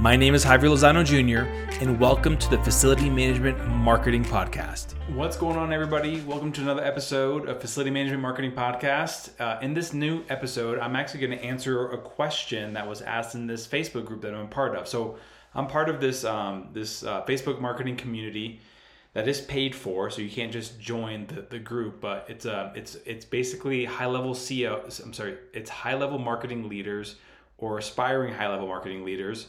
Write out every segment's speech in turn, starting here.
My name is Javier Lozano Jr., and welcome to the Facility Management Marketing Podcast. What's going on, everybody? Welcome to another episode of Facility Management Marketing Podcast. Uh, in this new episode, I'm actually going to answer a question that was asked in this Facebook group that I'm part of. So, I'm part of this um, this uh, Facebook marketing community that is paid for, so you can't just join the, the group. But it's uh, it's it's basically high level CEO. I'm sorry, it's high level marketing leaders or aspiring high level marketing leaders.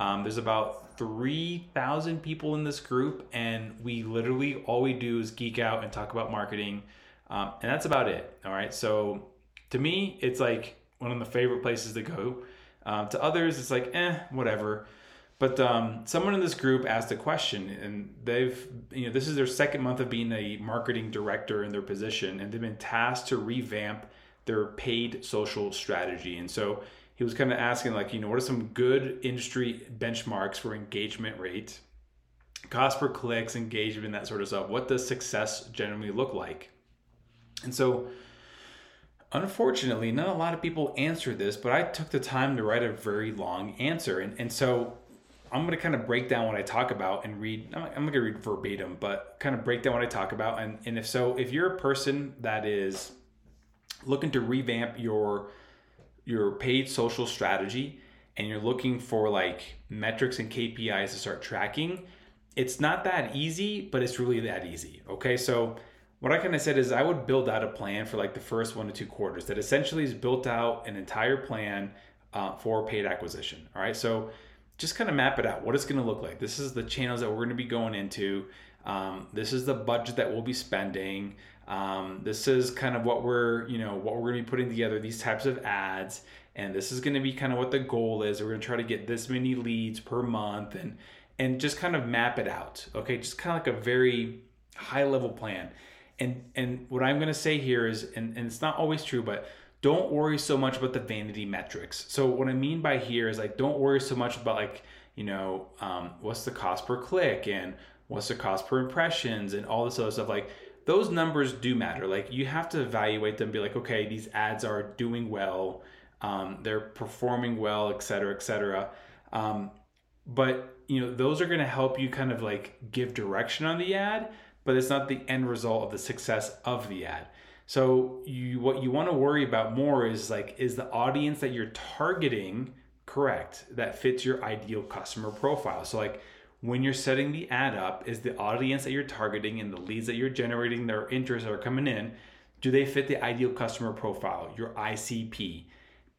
Um, there's about three thousand people in this group, and we literally all we do is geek out and talk about marketing, um, and that's about it. All right, so to me, it's like one of my favorite places to go. Um, to others, it's like eh, whatever. But um, someone in this group asked a question, and they've, you know, this is their second month of being a marketing director in their position, and they've been tasked to revamp their paid social strategy. And so he was kind of asking, like, you know, what are some good industry benchmarks for engagement rate, cost per clicks, engagement, that sort of stuff? What does success generally look like? And so, unfortunately, not a lot of people answer this, but I took the time to write a very long answer. And, and so I'm going to kind of break down what I talk about and read. I'm going to read verbatim, but kind of break down what I talk about. And, and if so, if you're a person that is looking to revamp your your paid social strategy and you're looking for like metrics and KPIs to start tracking, it's not that easy, but it's really that easy. Okay, so what I kind of said is I would build out a plan for like the first one to two quarters that essentially is built out an entire plan uh, for paid acquisition. All right, so just kind of map it out what it's going to look like. This is the channels that we're going to be going into. Um, this is the budget that we'll be spending. Um, this is kind of what we're, you know, what we're going to be putting together. These types of ads, and this is going to be kind of what the goal is. We're going to try to get this many leads per month, and and just kind of map it out. Okay, just kind of like a very high level plan. And and what I'm going to say here is, and, and it's not always true, but don't worry so much about the vanity metrics. So what I mean by here is like don't worry so much about like you know um, what's the cost per click and what's the cost per impressions and all this other stuff. Like those numbers do matter. Like you have to evaluate them, be like, okay, these ads are doing well, um, they're performing well, et cetera, et cetera. Um, but you know those are going to help you kind of like give direction on the ad, but it's not the end result of the success of the ad. So you what you want to worry about more is like is the audience that you're targeting correct that fits your ideal customer profile. So like when you're setting the ad up, is the audience that you're targeting and the leads that you're generating, their interests that are coming in, do they fit the ideal customer profile, your ICP?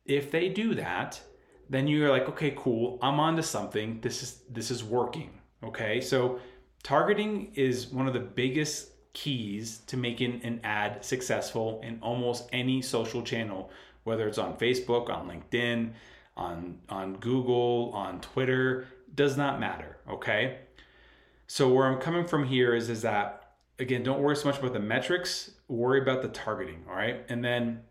If they do that, then you're like, okay, cool, I'm onto something. This is this is working. Okay, so targeting is one of the biggest keys to making an ad successful in almost any social channel, whether it's on Facebook, on LinkedIn, on, on Google, on Twitter, does not matter. Okay. So where I'm coming from here is, is that again, don't worry so much about the metrics, worry about the targeting. All right. And then,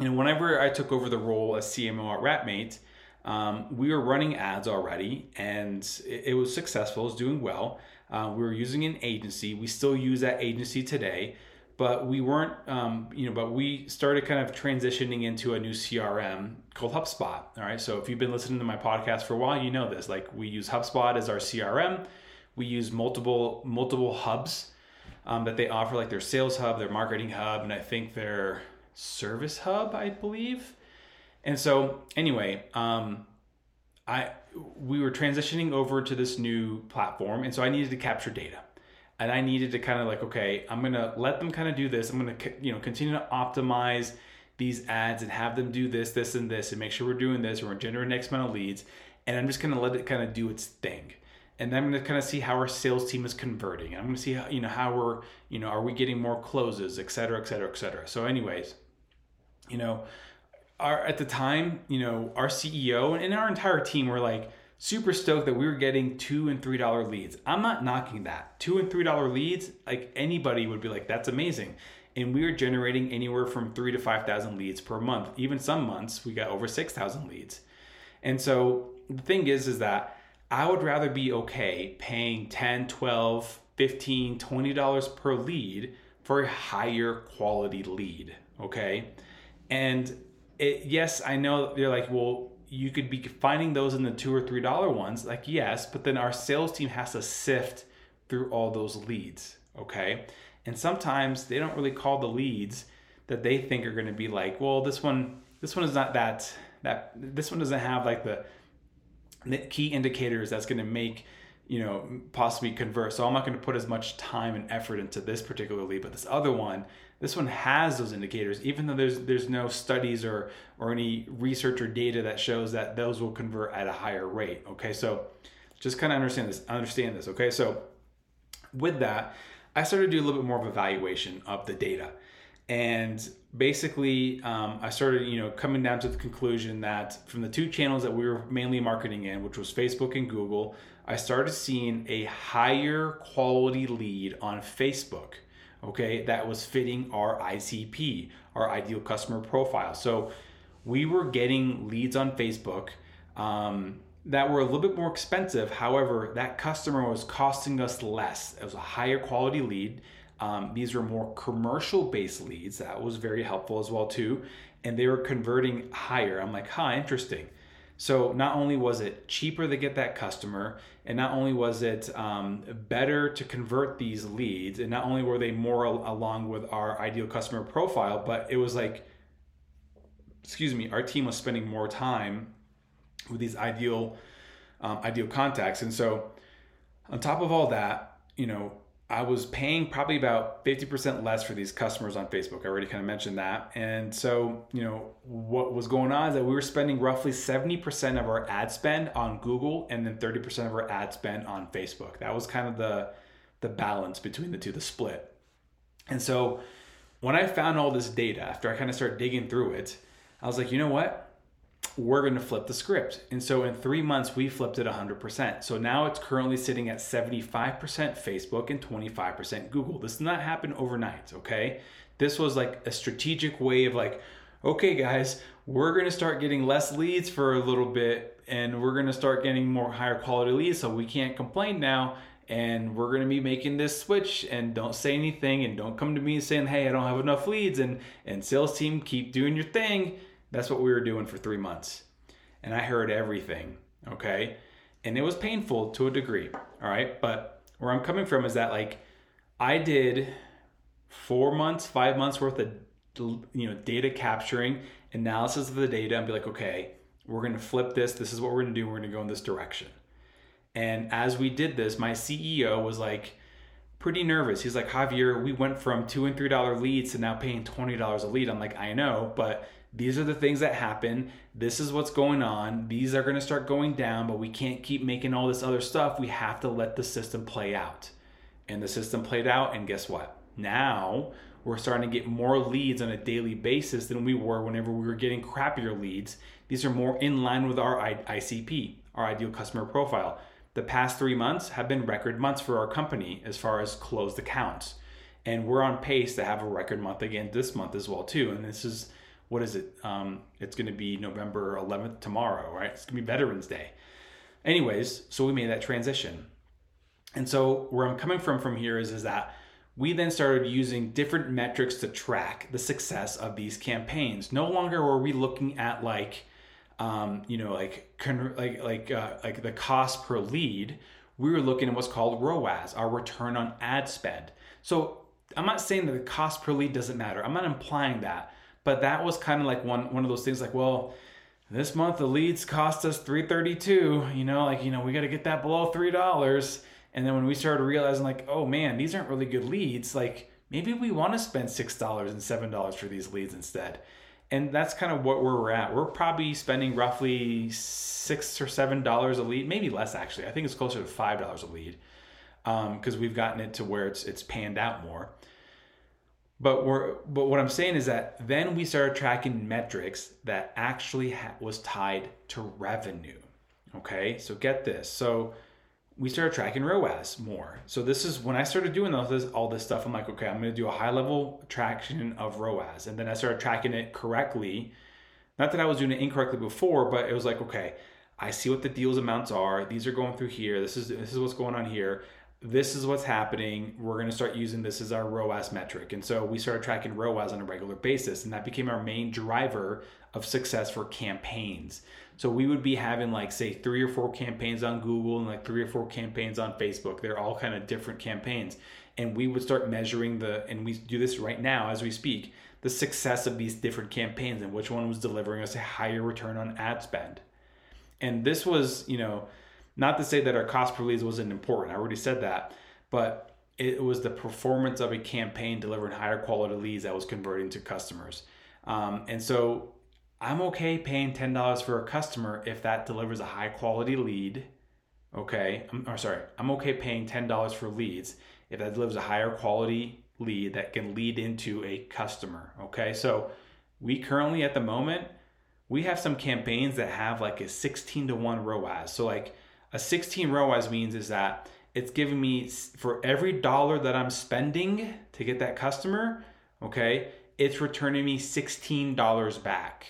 you know, whenever I took over the role as CMO at Wrapmate, um, we were running ads already and it, it was successful, it was doing well. Uh, we were using an agency. We still use that agency today, but we weren't, um, you know, but we started kind of transitioning into a new CRM called HubSpot. All right. So if you've been listening to my podcast for a while, you know this. Like we use HubSpot as our CRM. We use multiple multiple hubs um, that they offer, like their sales hub, their marketing hub, and I think their service hub, I believe. And so anyway, um, I we were transitioning over to this new platform, and so I needed to capture data, and I needed to kind of like, okay, I'm gonna let them kind of do this. I'm gonna you know continue to optimize these ads and have them do this, this, and this, and make sure we're doing this, and we're generating X amount of leads, and I'm just gonna let it kind of do its thing. And then I'm gonna kind of see how our sales team is converting. I'm gonna see how, you know how we're you know are we getting more closes, et cetera, et cetera, et cetera. So, anyways, you know, our at the time, you know, our CEO and our entire team were like super stoked that we were getting two and three dollar leads. I'm not knocking that. Two and three dollar leads, like anybody would be like, that's amazing. And we were generating anywhere from three to five thousand leads per month. Even some months we got over six thousand leads. And so the thing is, is that I would rather be okay paying 10, 12, 15, 20 dollars per lead for a higher quality lead. Okay. And it, yes, I know you're like, well, you could be finding those in the two or three dollar ones like yes but then our sales team has to sift through all those leads okay? And sometimes they don't really call the leads that they think are going to be like well this one this one is not that that this one doesn't have like the, key indicators that's going to make you know possibly convert so i'm not going to put as much time and effort into this particular lead but this other one this one has those indicators, even though there's there's no studies or or any research or data that shows that those will convert at a higher rate. Okay, so just kind of understand this. Understand this. Okay, so with that, I started to do a little bit more of evaluation of the data, and basically, um, I started you know coming down to the conclusion that from the two channels that we were mainly marketing in, which was Facebook and Google, I started seeing a higher quality lead on Facebook okay, that was fitting our ICP, our ideal customer profile. So we were getting leads on Facebook um, that were a little bit more expensive. However, that customer was costing us less. It was a higher quality lead. Um, these were more commercial based leads. That was very helpful as well too. And they were converting higher. I'm like, huh, interesting. So not only was it cheaper to get that customer, and not only was it um, better to convert these leads, and not only were they more al- along with our ideal customer profile, but it was like, excuse me, our team was spending more time with these ideal um, ideal contacts, and so on top of all that, you know, I was paying probably about 50% less for these customers on Facebook. I already kind of mentioned that. And so, you know, what was going on is that we were spending roughly 70% of our ad spend on Google and then 30% of our ad spend on Facebook. That was kind of the the balance between the two, the split. And so, when I found all this data after I kind of started digging through it, I was like, you know what? We're going to flip the script. And so in three months, we flipped it 100%. So now it's currently sitting at 75% Facebook and 25% Google. This did not happen overnight, okay? This was like a strategic way of like, okay, guys, we're going to start getting less leads for a little bit and we're going to start getting more higher quality leads. So we can't complain now. And we're going to be making this switch and don't say anything and don't come to me saying, hey, I don't have enough leads. And, and sales team, keep doing your thing that's what we were doing for three months. And I heard everything, okay? And it was painful to a degree, all right? But where I'm coming from is that, like, I did four months, five months worth of you know data capturing analysis of the data and be like okay we're to flip this this is what we're to do we're to go in this direction and as we did this my ceo was like pretty nervous he's like javier we went from two and three dollar leads to now paying twenty dollars a lead i'm like i know but these are the things that happen. This is what's going on. These are going to start going down, but we can't keep making all this other stuff. We have to let the system play out. And the system played out, and guess what? Now we're starting to get more leads on a daily basis than we were whenever we were getting crappier leads. These are more in line with our ICP, our ideal customer profile. The past three months have been record months for our company as far as closed accounts. And we're on pace to have a record month again this month as well too. And this is what is it? Um, it's going to be November 11th tomorrow, right? It's going to be Veterans Day. Anyways, so we made that transition. And so where I'm coming from from here is, is that we then started using different metrics to track the success of these campaigns. No longer were we looking at like, um, you know, like like like uh, like the cost per lead. We were looking at what's called ROAS, our return on ad spend. So I'm not saying that the cost per lead doesn't matter. I'm not implying that. But that was kind of like one one of those things like, well, this month the leads cost us 332, you know, like, you know, we got to get that below $3. And then when we started realizing like, oh man, these aren't really good leads, like maybe we want to spend $6 and $7 for these leads instead. And that's kind of what we're at. We're probably spending roughly six or seven dollars a lead, maybe less actually. I think it's closer to five dollars a lead because um, we've gotten it to where it's it's panned out more. But we're but what I'm saying is that then we started tracking metrics that actually ha- was tied to revenue. Okay, so get this. So we started tracking ROAS more. So this is when I started doing all this, all this stuff. I'm like, okay, I'm going to do a high level traction of ROAS, and then I started tracking it correctly. Not that I was doing it incorrectly before, but it was like, okay, I see what the deals amounts are. These are going through here. This is this is what's going on here. This is what's happening. We're going to start using this as our ROAS metric. And so we started tracking ROAS on a regular basis, and that became our main driver of success for campaigns. So we would be having like say three or four campaigns on Google and like three or four campaigns on Facebook. They're all kind of different campaigns. And we would start measuring the and we do this right now as we speak, the success of these different campaigns and which one was delivering us a higher return on ad spend. And this was, you know, not to say that our cost per leads wasn't important. I already said that, but it was the performance of a campaign delivering higher quality leads that was converting to customers. Um, and so I'm okay paying $10 for a customer if that delivers a high quality lead. Okay. I'm or sorry. I'm okay paying $10 for leads if that delivers a higher quality lead that can lead into a customer. Okay. So we currently at the moment, we have some campaigns that have like a 16 to 1 ROAS. So like a 16 ROAS means is that it's giving me for every dollar that I'm spending to get that customer, okay, it's returning me $16 back.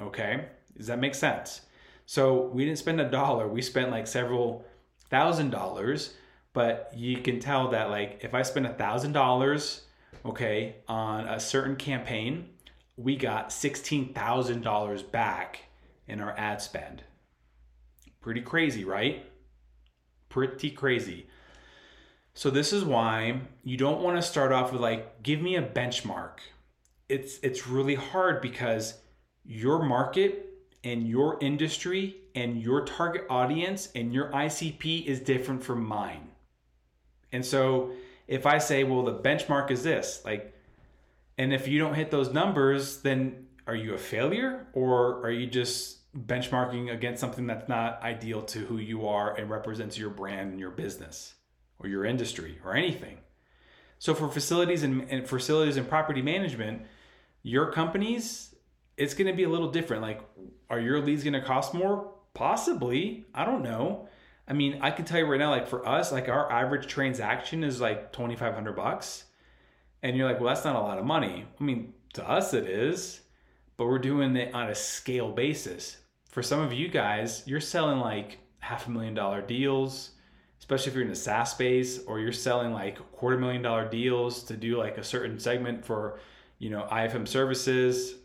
Okay? Does that make sense? So we didn't spend a dollar, we spent like several thousand dollars, but you can tell that like if I spend a thousand dollars, okay, on a certain campaign, we got $16,000 back in our ad spend. Pretty crazy, right? Pretty crazy. So this is why you don't want to start off with like give me a benchmark. It's it's really hard because your market and your industry and your target audience and your ICP is different from mine. And so if I say, well, the benchmark is this, like, and if you don't hit those numbers, then are you a failure or are you just benchmarking against something that's not ideal to who you are and represents your brand and your business or your industry or anything? So for facilities and, and facilities and property management, your companies it's going to be a little different. Like, are your leads going to cost more? Possibly. I don't know. I mean, I can tell you right now, like for us, like our average transaction is like 2,500 bucks. And you're like, well, that's not a lot of money. I mean, to us it is, but we're doing it on a scale basis. For some of you guys, you're selling like half a million dollar deals, especially if you're in the SaaS space, or you're selling like quarter million dollar deals to do like a certain segment for, you know, IFM services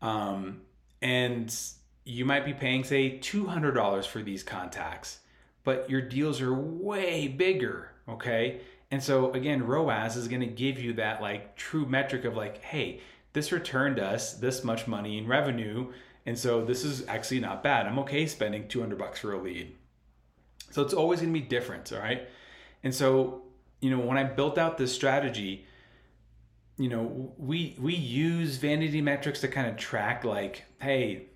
um, and you might be paying, say, $200 for these contacts, but your deals are way bigger. Okay. And so again, ROAS is going to give you that like true metric of like, hey, this returned us this much money in revenue. And so this is actually not bad. I'm okay spending 200 bucks for a lead. So it's always going to be different. All right. And so, you know, when I built out this strategy, you know we we use vanity metrics to kind of track like hey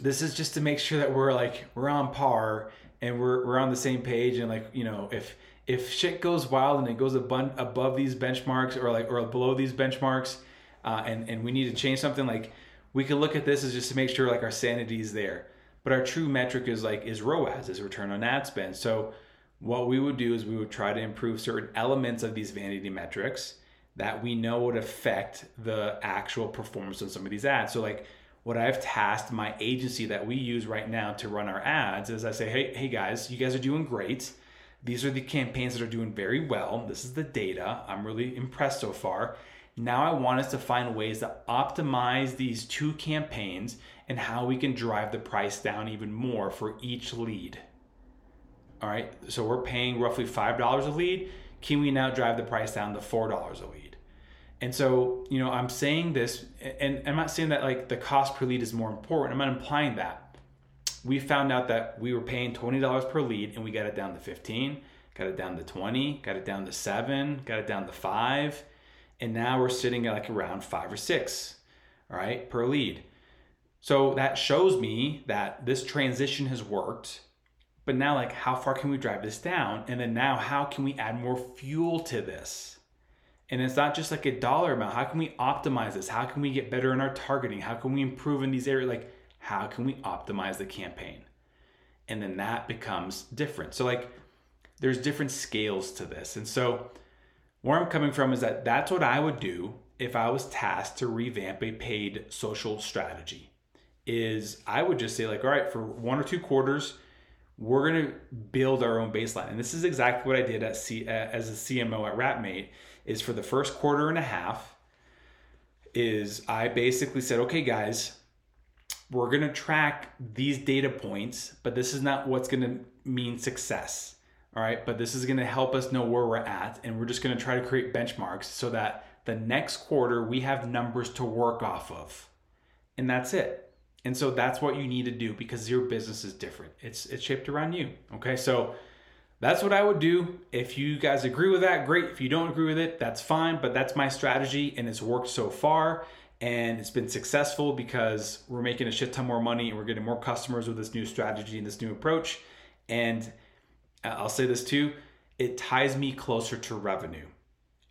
this is just to make sure that we're like we're on par and we're we're on the same page and like you know if if shit goes wild and it goes above above these benchmarks or like or below these benchmarks uh, and and we need to change something like we could look at this as just to make sure like our sanity is there but our true metric is like is ROAS is return on ad spend so what we would do is we would try to improve certain elements of these vanity metrics that we know would affect the actual performance of some of these ads. So like what I've tasked my agency that we use right now to run our ads is I say, hey, hey guys, you guys are doing great. These are the campaigns that are doing very well. This is the data. I'm really impressed so far. Now I want us to find ways to optimize these two campaigns and how we can drive the price down even more for each lead. All right, so we're paying roughly $5 a lead. Can we now drive the price down to $4 a lead? And so, you know, I'm saying this, and I'm not saying that like the cost per lead is more important. I'm not implying that. We found out that we were paying $20 per lead and we got it down to 15, got it down to 20, got it down to seven, got it down to five. And now we're sitting at like around five or six, all right, per lead. So that shows me that this transition has worked. But now, like, how far can we drive this down? And then now, how can we add more fuel to this? And it's not just like a dollar amount. How can we optimize this? How can we get better in our targeting? How can we improve in these areas? Like, how can we optimize the campaign? and then that becomes different. So like there's different scales to this. And so where I'm coming from is that that's what I would do if I was tasked to revamp a paid social strategy. Is I would just say like, all right, for one or two quarters, we're going to build our own baseline. And this is exactly what I did at C, uh, as a CMO at Wrapmate. is for the first quarter and a half is I basically said, okay, guys, we're going to track these data points, but this is not what's going to mean success. All right. But this is going to help us know where we're at. And we're just going to try to create benchmarks so that the next quarter we have numbers to work off of. And that's it. And so that's what you need to do because your business is different. It's it's shaped around you. Okay. So that's what I would do. If you guys agree with that, great. If you don't agree with it, that's fine. But that's my strategy and it's worked so far and it's been successful because we're making a shit ton more money and we're getting more customers with this new strategy and this new approach. And I'll say this too it ties me closer to revenue.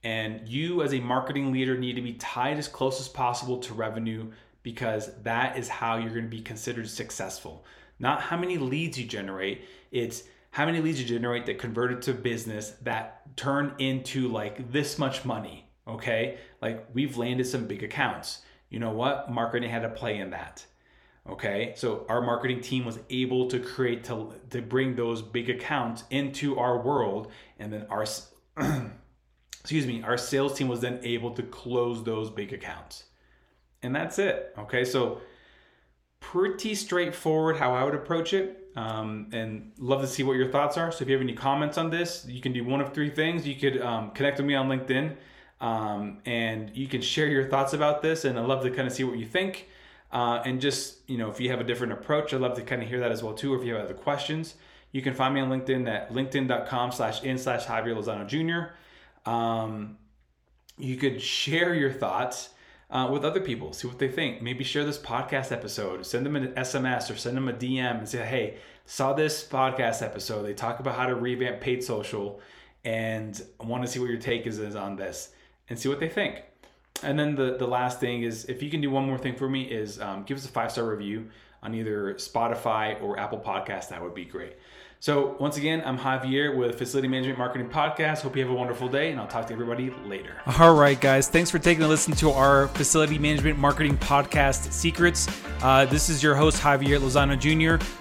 And you, as a marketing leader, need to be tied as close as possible to revenue because that is how you're going to be considered successful. Not how many leads you generate, it's how many leads you generate that converted to business that turn into like this much money. Okay. Like we've landed some big accounts. You know what? Marketing had to play in that. Okay. So our marketing team was able to create, to, to bring those big accounts into our world. And then our, excuse me, our sales team was then able to close those big accounts. And that's it. Okay. So, pretty straightforward how I would approach it. Um, and love to see what your thoughts are. So, if you have any comments on this, you can do one of three things. You could um, connect with me on LinkedIn um, and you can share your thoughts about this. And I'd love to kind of see what you think. Uh, and just, you know, if you have a different approach, I'd love to kind of hear that as well too. Or if you have other questions, you can find me on LinkedIn at linkedin.com slash in slash Javier Lozano Jr. Um, you could share your thoughts uh, with other people, see what they think. Maybe share this podcast episode, send them an SMS or send them a DM and say, hey, saw this podcast episode. They talk about how to revamp paid social and I want to see what your take is, is on this and see what they think. And then the, the last thing is if you can do one more thing for me is um, give us a five star review on either Spotify or Apple Podcast. That would be great. So, once again, I'm Javier with Facility Management Marketing Podcast. Hope you have a wonderful day, and I'll talk to everybody later. All right, guys. Thanks for taking a listen to our Facility Management Marketing Podcast secrets. Uh, this is your host, Javier Lozano Jr.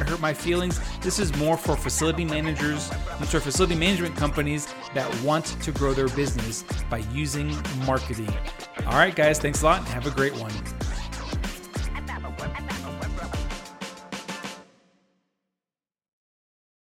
to hurt my feelings. This is more for facility managers, I'm facility management companies that want to grow their business by using marketing. All right, guys, thanks a lot and have a great one.